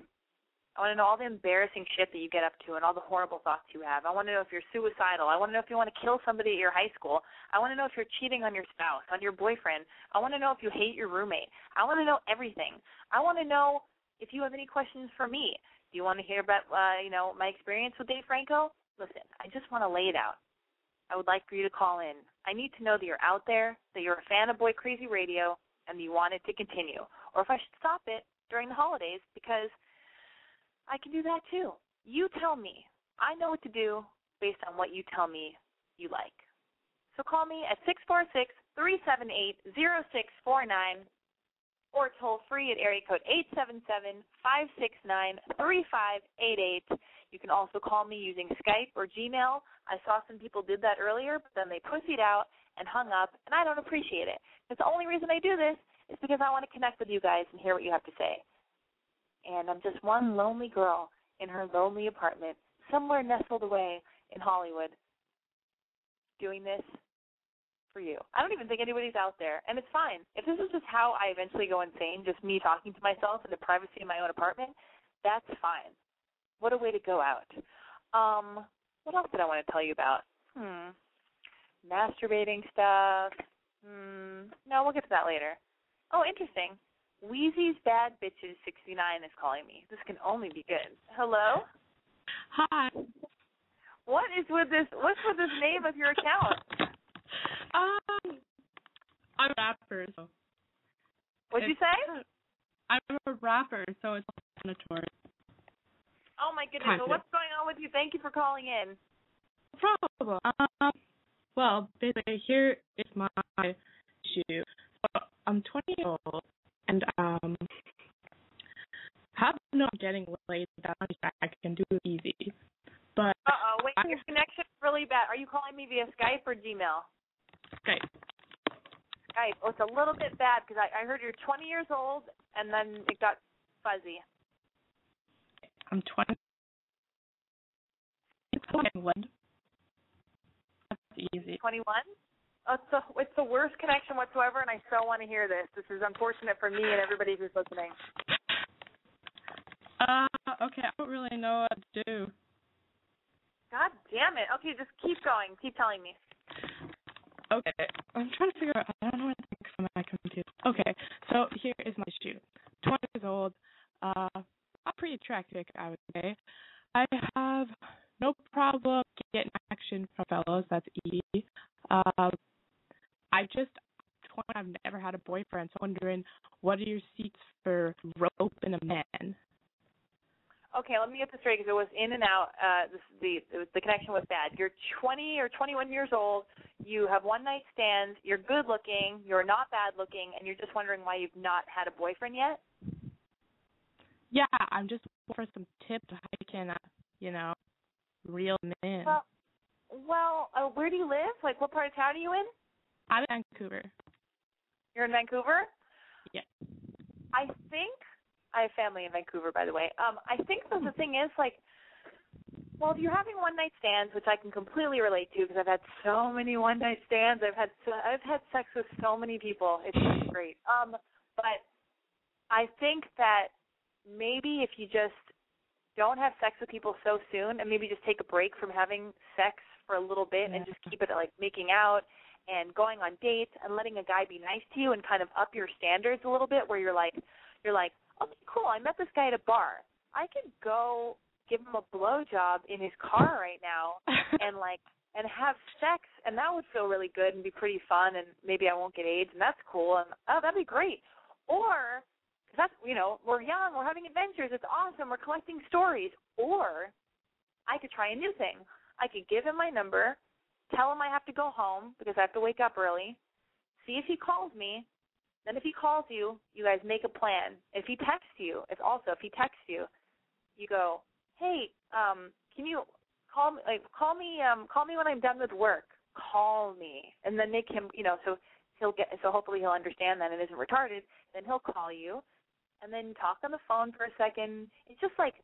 I want to know all the embarrassing shit that you get up to and all the horrible thoughts you have. I want to know if you're suicidal. I want to know if you want to kill somebody at your high school. I want to know if you're cheating on your spouse, on your boyfriend. I want to know if you hate your roommate. I want to know everything. I want to know if you have any questions for me. Do you want to hear about uh, you know, my experience with Dave Franco? Listen, I just want to lay it out. I would like for you to call in. I need to know that you're out there, that you're a fan of Boy Crazy Radio, and that you want it to continue. Or if I should stop it during the holidays because I can do that too. You tell me. I know what to do based on what you tell me you like. So call me at six four six three seven eight zero six four nine or toll free at area code eight seven seven five six nine three five eight eight. You can also call me using Skype or Gmail. I saw some people did that earlier, but then they pussied out and hung up, and I don't appreciate it. Because the only reason I do this is because I want to connect with you guys and hear what you have to say and I'm just one lonely girl in her lonely apartment, somewhere nestled away in Hollywood, doing this for you. I don't even think anybody's out there, and it's fine. If this is just how I eventually go insane, just me talking to myself in the privacy of my own apartment, that's fine. What a way to go out. Um, what else did I want to tell you about? Hmm. Masturbating stuff. Hmm. No, we'll get to that later. Oh, interesting. Wheezy's Bad Bitches 69 is calling me. This can only be good. Hello? Hi. What is with this? What's with this name of your account? Um, I'm a rapper, so. What'd you say? I'm a rapper, so it's explanatory. Oh my goodness. Well, what's going on with you? Thank you for calling in. No problem. Um, well, basically, here is my issue. So I'm 20 years old, and um, have no getting laid that much I can do it easy. But Uh oh. Wait, your connection's really bad. Are you calling me via Skype or Gmail? Skype. Skype. Oh, it's a little bit bad because I, I heard you're 20 years old and then it got fuzzy. I'm 20. It's England. That's easy. 21? Oh, it's the it's the worst connection whatsoever, and I so want to hear this. This is unfortunate for me and everybody who's listening. Uh, okay, I don't really know what to do. God damn it. Okay, just keep going. Keep telling me. Okay, I'm trying to figure out. I don't know what to think from my computer. Okay, so here is my issue. 20 years old. Uh, pretty attractive, I would say. I have no problem getting action from fellows. That's easy. Um, I just 20. I've never had a boyfriend, so I'm wondering what are your seats for rope and a man? Okay, let me get this straight because it was in and out. Uh, this, the the connection was bad. You're 20 or 21 years old. You have one night stands. You're good looking. You're not bad looking, and you're just wondering why you've not had a boyfriend yet. Yeah, I'm just looking for some tips how I can, uh, you know, reel them in. Well, well, uh, where do you live? Like, what part of town are you in? I'm in Vancouver. You're in Vancouver. Yeah. I think I have family in Vancouver, by the way. Um, I think that the thing is like, well, if you're having one night stands, which I can completely relate to because I've had so many one night stands. I've had so, I've had sex with so many people. It's just great. Um, but I think that maybe if you just don't have sex with people so soon, and maybe just take a break from having sex for a little bit, and just keep it like making out and going on dates and letting a guy be nice to you and kind of up your standards a little bit, where you're like, you're like, okay, cool. I met this guy at a bar. I could go give him a blowjob in his car right now and like and have sex and that would feel really good and be pretty fun and maybe I won't get AIDS and that's cool and oh that'd be great. Or that's you know we're young, we're having adventures, it's awesome, we're collecting stories. Or I could try a new thing. I could give him my number, tell him I have to go home because I have to wake up early, see if he calls me, Then if he calls you, you guys make a plan. If he texts you, if also if he texts you, you go, "Hey, um, can you call me like call me um call me when I'm done with work. Call me." And then make him, you know, so he'll get so hopefully he'll understand that and isn't retarded. Then he'll call you and then talk on the phone for a second. It's just like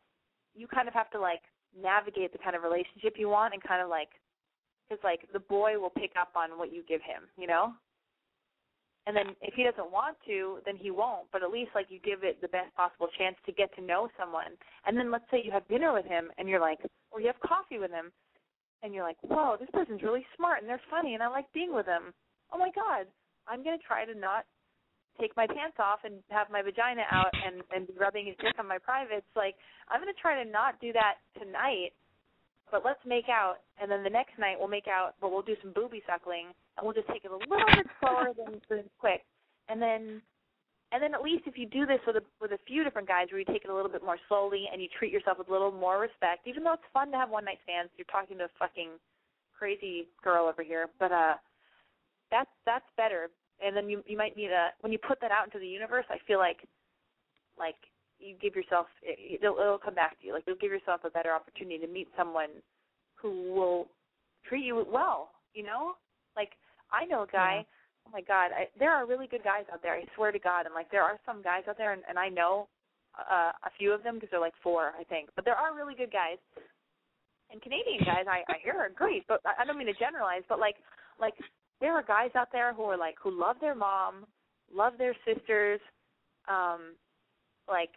you kind of have to like navigate the kind of relationship you want and kind of like because like the boy will pick up on what you give him, you know. And then if he doesn't want to, then he won't. But at least like you give it the best possible chance to get to know someone. And then let's say you have dinner with him and you're like, or you have coffee with him, and you're like, whoa, this person's really smart and they're funny and I like being with them. Oh my god, I'm gonna try to not take my pants off and have my vagina out and and be rubbing his dick on my privates. Like I'm gonna try to not do that tonight but let's make out and then the next night we'll make out but we'll do some booby suckling and we'll just take it a little bit slower than, than quick and then and then at least if you do this with a with a few different guys where you take it a little bit more slowly and you treat yourself with a little more respect even though it's fun to have one night stands you're talking to a fucking crazy girl over here but uh that's that's better and then you you might need a when you put that out into the universe i feel like like you give yourself it, it'll, it'll come back to you. Like you'll give yourself a better opportunity to meet someone who will treat you well. You know, like I know a guy. Yeah. Oh my God, I, there are really good guys out there. I swear to God, and like there are some guys out there, and, and I know uh, a few of them because they're like four, I think. But there are really good guys. And Canadian guys, I, I hear are great, but I I don't mean to generalize. But like, like there are guys out there who are like who love their mom, love their sisters, um, like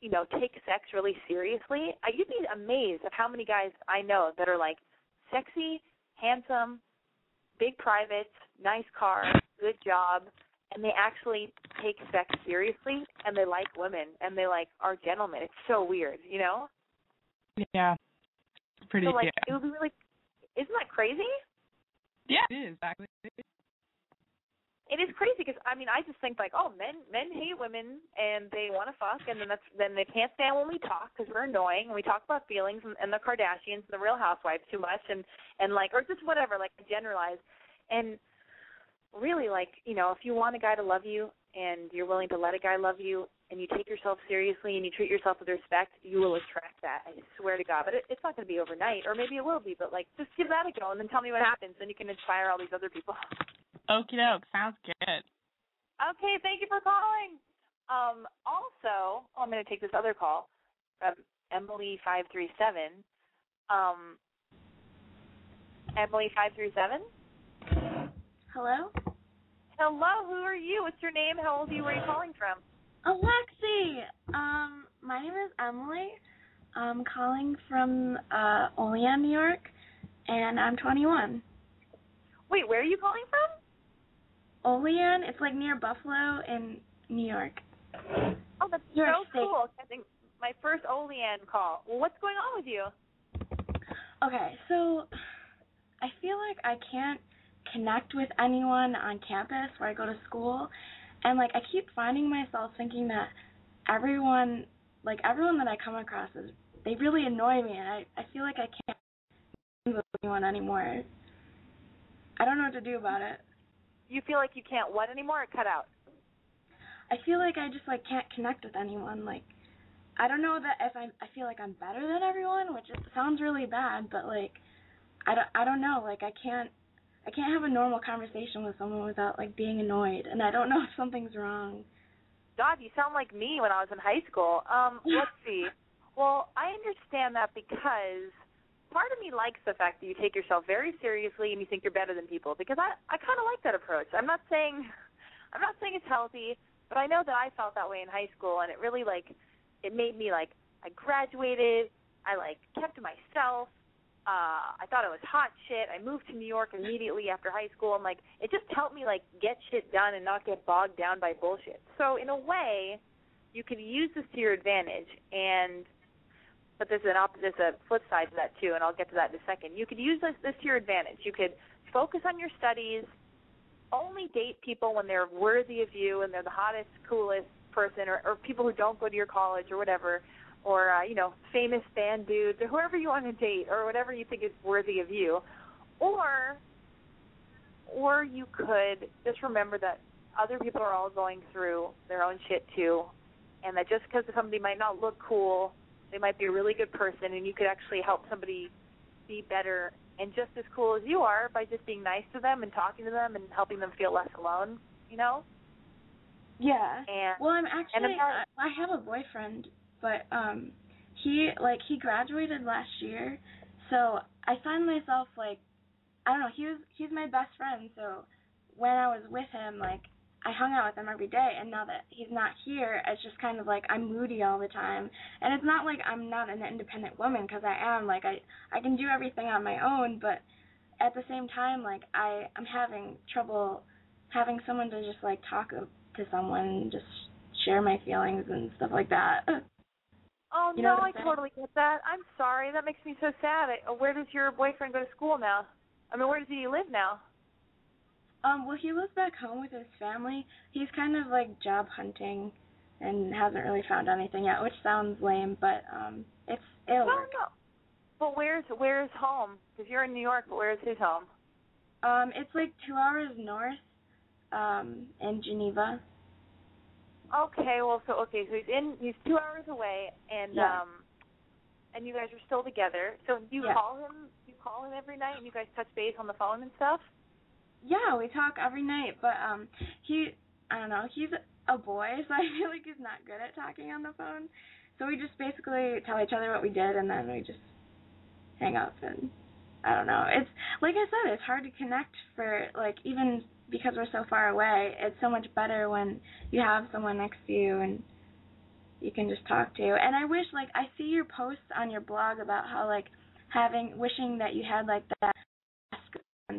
you know, take sex really seriously, I, you'd be amazed at how many guys I know that are like sexy, handsome, big privates, nice car, good job, and they actually take sex seriously and they like women and they like are gentlemen. It's so weird, you know? Yeah. Pretty so like yeah. it would be really isn't that crazy? Yeah, it is exactly. It is crazy because I mean I just think like oh men men hate women and they want to fuck and then that's then they can't stand when we talk because we're annoying and we talk about feelings and, and the Kardashians and the Real Housewives too much and and like or just whatever like generalize and really like you know if you want a guy to love you and you're willing to let a guy love you and you take yourself seriously and you treat yourself with respect you will attract that I swear to God but it, it's not going to be overnight or maybe it will be but like just give that a go and then tell me what happens then you can inspire all these other people. Okie doke, sounds good. Okay, thank you for calling. Um, also, oh, I'm going to take this other call from Emily five three seven. Um, Emily five three seven. Hello? Hello, who are you? What's your name? How old are you? Where are you calling from? Alexi! Um, my name is Emily. I'm calling from uh Olean, New York, and I'm 21. Wait, where are you calling from? Olean, it's like near Buffalo in New York. Oh, that's You're so sick. cool. I think my first Olean call. Well, what's going on with you? Okay, so I feel like I can't connect with anyone on campus where I go to school, and like I keep finding myself thinking that everyone, like everyone that I come across, is they really annoy me, and I I feel like I can't with anyone anymore. I don't know what to do about it. You feel like you can't what anymore? It cut out. I feel like I just like can't connect with anyone. Like I don't know that if I I feel like I'm better than everyone, which it sounds really bad, but like I don't I don't know. Like I can't I can't have a normal conversation with someone without like being annoyed, and I don't know if something's wrong. God, you sound like me when I was in high school. Um, let's see. Well, I understand that because part of me likes the fact that you take yourself very seriously and you think you're better than people because I I kind of like that approach. I'm not saying I'm not saying it's healthy, but I know that I felt that way in high school and it really like it made me like I graduated, I like kept to myself. Uh I thought it was hot shit. I moved to New York immediately after high school and like it just helped me like get shit done and not get bogged down by bullshit. So in a way, you could use this to your advantage and but there's an op- there's a flip side to that too, and I'll get to that in a second. You could use this, this to your advantage. You could focus on your studies, only date people when they're worthy of you and they're the hottest, coolest person, or, or people who don't go to your college or whatever, or uh, you know, famous band dudes or whoever you want to date or whatever you think is worthy of you, or or you could just remember that other people are all going through their own shit too, and that just because somebody might not look cool, they might be a really good person, and you could actually help somebody be better and just as cool as you are by just being nice to them and talking to them and helping them feel less alone. You know? Yeah. And Well, I'm actually I I have a boyfriend, but um he like he graduated last year. So I find myself like I don't know, he was he's my best friend, so when I was with him like I hung out with him every day and now that he's not here, it's just kind of like I'm moody all the time. And it's not like I'm not an independent woman because I am like I I can do everything on my own, but at the same time like I I'm having trouble having someone to just like talk to someone just share my feelings and stuff like that. Oh You know no, I saying? totally get that. I'm sorry. That makes me so sad. I, where does your boyfriend go to school now? I mean, where does he live now? Um, well, he lives back home with his family. He's kind of like job hunting and hasn't really found anything yet, which sounds lame, but um, it's it'll no, work. no. But where's where's home? Because you're in New York, but where's his home? Um, it's like two hours north, um, in Geneva. Okay, well, so okay, so he's in. He's two hours away, and Yeah. um, and you guys are still together. So do you Yeah. call him? You call him every night, and you guys touch base on the phone and stuff. Yeah, we talk every night, but um, he I don't know, he's a boy, so I feel like he's not good at talking on the phone. So we just basically tell each other what we did, and then we just hang up and I don't know. It's like I said, it's hard to connect for like even because we're so far away. It's so much better when you have someone next to you and you can just talk to. And I wish like I see your posts on your blog about how like having wishing that you had like that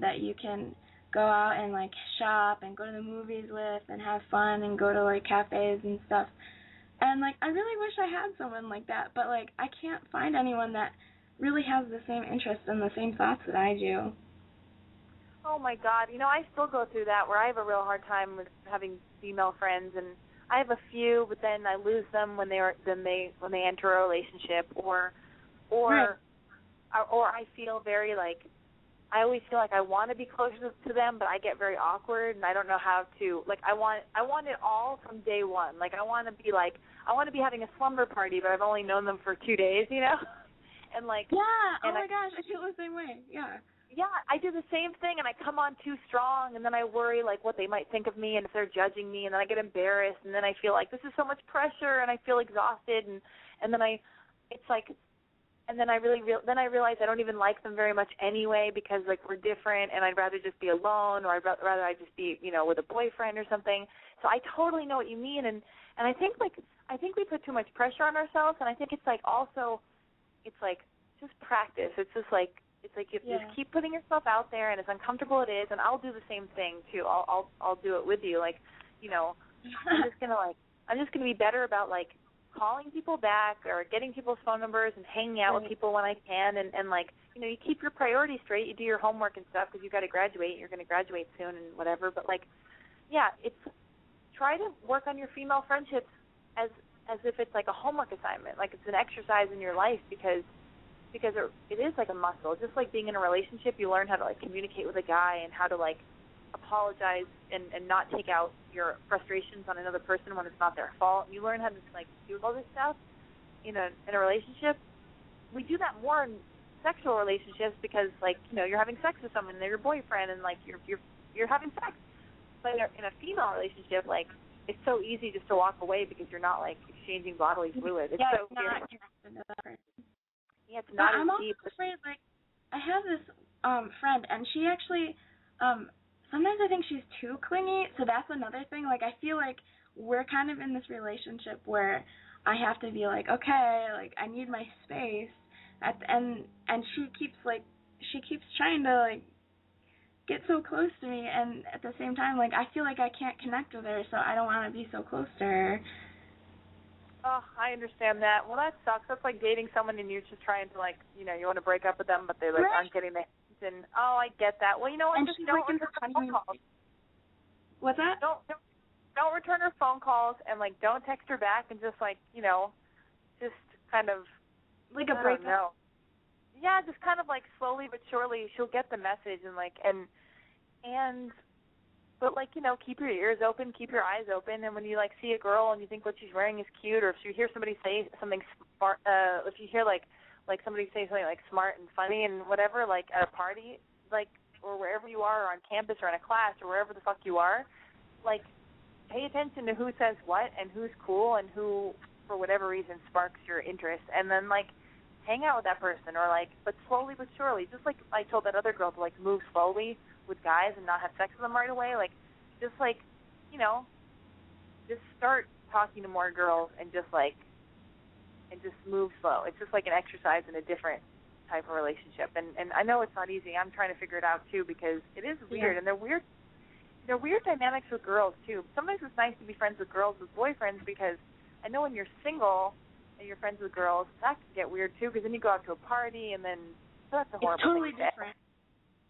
that you can go out and like shop and go to the movies with and have fun and go to like cafes and stuff. And like I really wish I had someone like that, but like I can't find anyone that really has the same interests and the same thoughts that I do. Oh my God! You know, I still go through that where I have a real hard time with having female friends, and I have a few, but then I lose them when they are then they when they enter a relationship, or or Right. or, or I feel very like I always feel like I want to be closer to, them, but I get very awkward and I don't know how to like I want I want it all from day one. Like I want to be like I want to be having a slumber party, but I've only known them for two days, you know, and like Yeah. Oh my I- gosh, I feel the same way. Yeah. Yeah, I do the same thing, and I come on too strong, and then I worry like what they might think of me, and if they're judging me, and then I get embarrassed, and then I feel like this is so much pressure, and I feel exhausted, and and then I, it's like, and then I really real then I realize I don't even like them very much anyway because like we're different, and I'd rather just be alone, or I'd rather I just be you know with a boyfriend or something. So I totally know what you mean, and and I think like I think we put too much pressure on ourselves, and I think it's like also, it's like just practice. It's just like it's like you Yeah. just keep putting yourself out there, and as uncomfortable it is, and I'll do the same thing too. I'll I'll I'll do it with you. Like, you know, I'm just gonna like I'm just gonna be better about like calling people back or getting people's phone numbers and hanging out with people when I can, and and like you know you keep your priorities straight. You do your homework and stuff because you got to graduate. You're gonna graduate soon and whatever. But like, yeah, it's try to work on your female friendships as as if it's like a homework assignment, like it's an exercise in your life because because it, it is like a muscle. Just like being in a relationship, you learn how to like communicate with a guy and how to like apologize and and not take out your frustrations on another person when it's not their fault. You learn how to like do all this stuff in a in a relationship. We do that more in sexual relationships because like you know you're having sex with someone, they're your boyfriend, and like you're you're you're having sex. But in a, in a female relationship, like it's so easy just to walk away because you're not like exchanging bodily fluid. It's yeah, so it's not Yeah, it's But not I'm also deep. afraid like I have this um friend and she actually um sometimes I think she's too clingy, so that's another thing. Like I feel like we're kind of in this relationship where I have to be like, okay, like I need my space at the, and and she keeps like she keeps trying to like get so close to me and at the same time like I feel like I can't connect with her so I don't want to be so close to her. Oh, I understand that. Well, that sucks. That's like dating someone and you're just trying to like, you know, you want to break up with them, but they like Right. aren't getting the hint. and oh, I get that. Well, you know what? And Just she's don't like return her phone calls. What's that? Don't, don't don't return her phone calls and like don't text her back and just like you know, just kind of Like a breakup. don't. Yeah, just kind of like slowly but surely she'll get the message and like and and but like you know, keep your ears open, keep your eyes open, and when you like see a girl and you think what she's wearing is cute, or if you hear somebody say something smart, uh, if you hear like like somebody say something like smart and funny and whatever, like at a party, like or wherever you are, or on campus or in a class or wherever the fuck you are, like pay attention to who says what and who's cool and who for whatever reason sparks your interest, and then like hang out with that person or like but slowly but surely just like i told that other girl to like move slowly with guys and not have sex with them right away like just like you know just start talking to more girls and just like and just move slow. It's just like an exercise in a different type of relationship. And and i know it's not easy. I'm trying to figure it out too because it is weird. Yeah. and they're weird they're weird dynamics with girls too. Sometimes it's nice to be friends with girls with boyfriends because i know when you're single and you're friends with girls, that can get weird too because then you go out to a party and then so that's a horrible It's totally thing to different.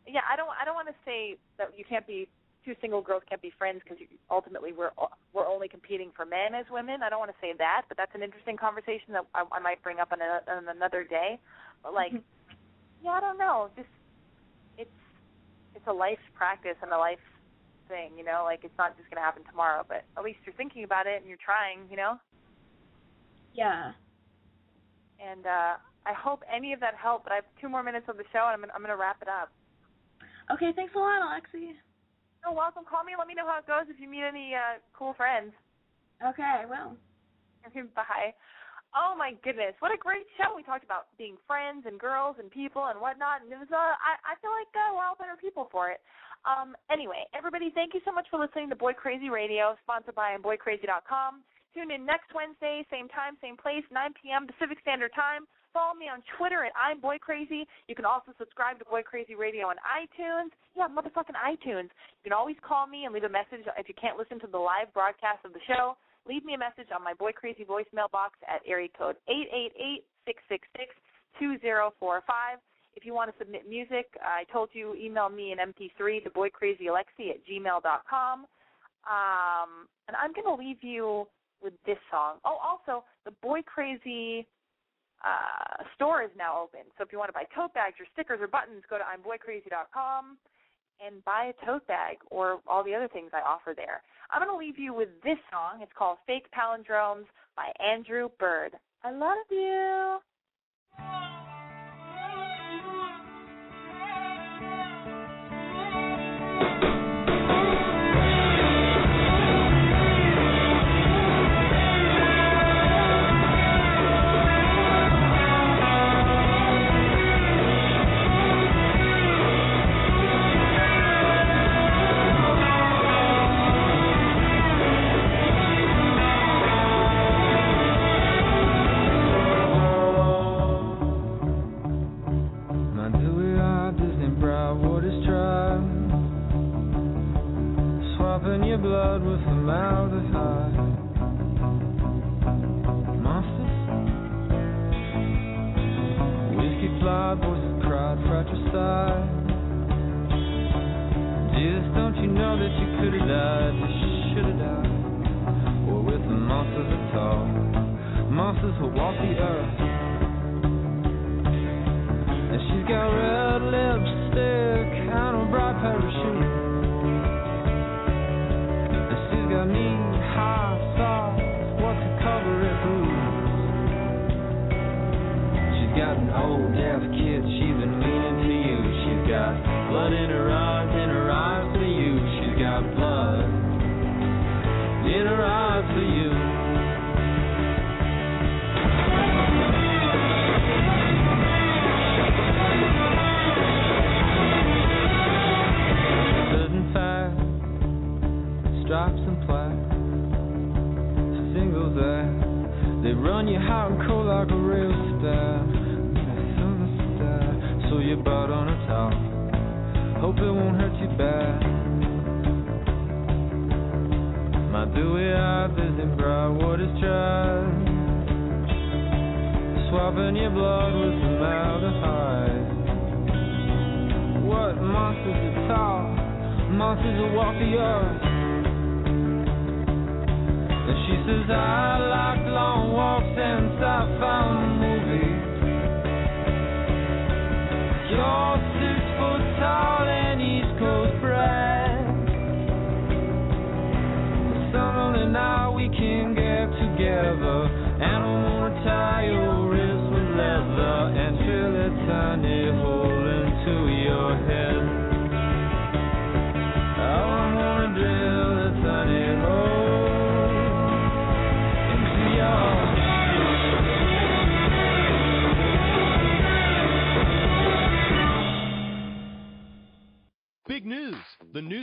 Yeah, I don't I don't want to say that you can't be two single girls can't be friends because ultimately we're we're only competing for men as women. I don't want to say that, but that's an interesting conversation that I, I might bring up on, a, on another day. But like, yeah, I don't know. Just it's it's a life practice and a life thing, you know. Like it's not just gonna happen tomorrow, but at least you're thinking about it and you're trying, you know. Yeah. And uh I hope any of that helped. But I have two more minutes of the show, and I'm gonna, I'm gonna wrap it up. Okay, thanks a lot, Alexi. You're welcome. Call me and let me know how it goes if you meet any uh cool friends. Okay, I will. Okay, Bye. Oh my goodness, what a great show! We talked about being friends and girls and people and whatnot, and it was uh, I I feel like uh, we're all better people for it. Um, anyway, everybody, thank you so much for listening to Boy Crazy Radio, sponsored by BoyCrazy.com. Tune in next Wednesday, same time, same place, 9 p.m. Pacific Standard Time. Follow me on Twitter at I'm Boy Crazy. You can also subscribe to Boy Crazy Radio on iTunes. Yeah, motherfucking iTunes. You can always call me and leave a message if you can't listen to the live broadcast of the show. Leave me a message on my Boy Crazy voicemail box at area code eight eight eight six six six two zero four five. If you want to submit music, I told you email me an MP3 to boycrazyalexi at gmail.com. Um, and I'm going to leave you with this song. Oh, also, the Boy Crazy uh, store is now open. So if you want to buy tote bags or stickers or buttons, go to I'mBoyCrazy.com and buy a tote bag or all the other things I offer there. I'm going to leave you with this song. It's called Fake Palindromes by Andrew Bird. I love you. My dewy eyed Disney brow, what is tried? Swapping your blood with formaldehyde. What monsters are tall, monsters that walk the earth. And she says I like long walks and sci-fi movies. You're six foot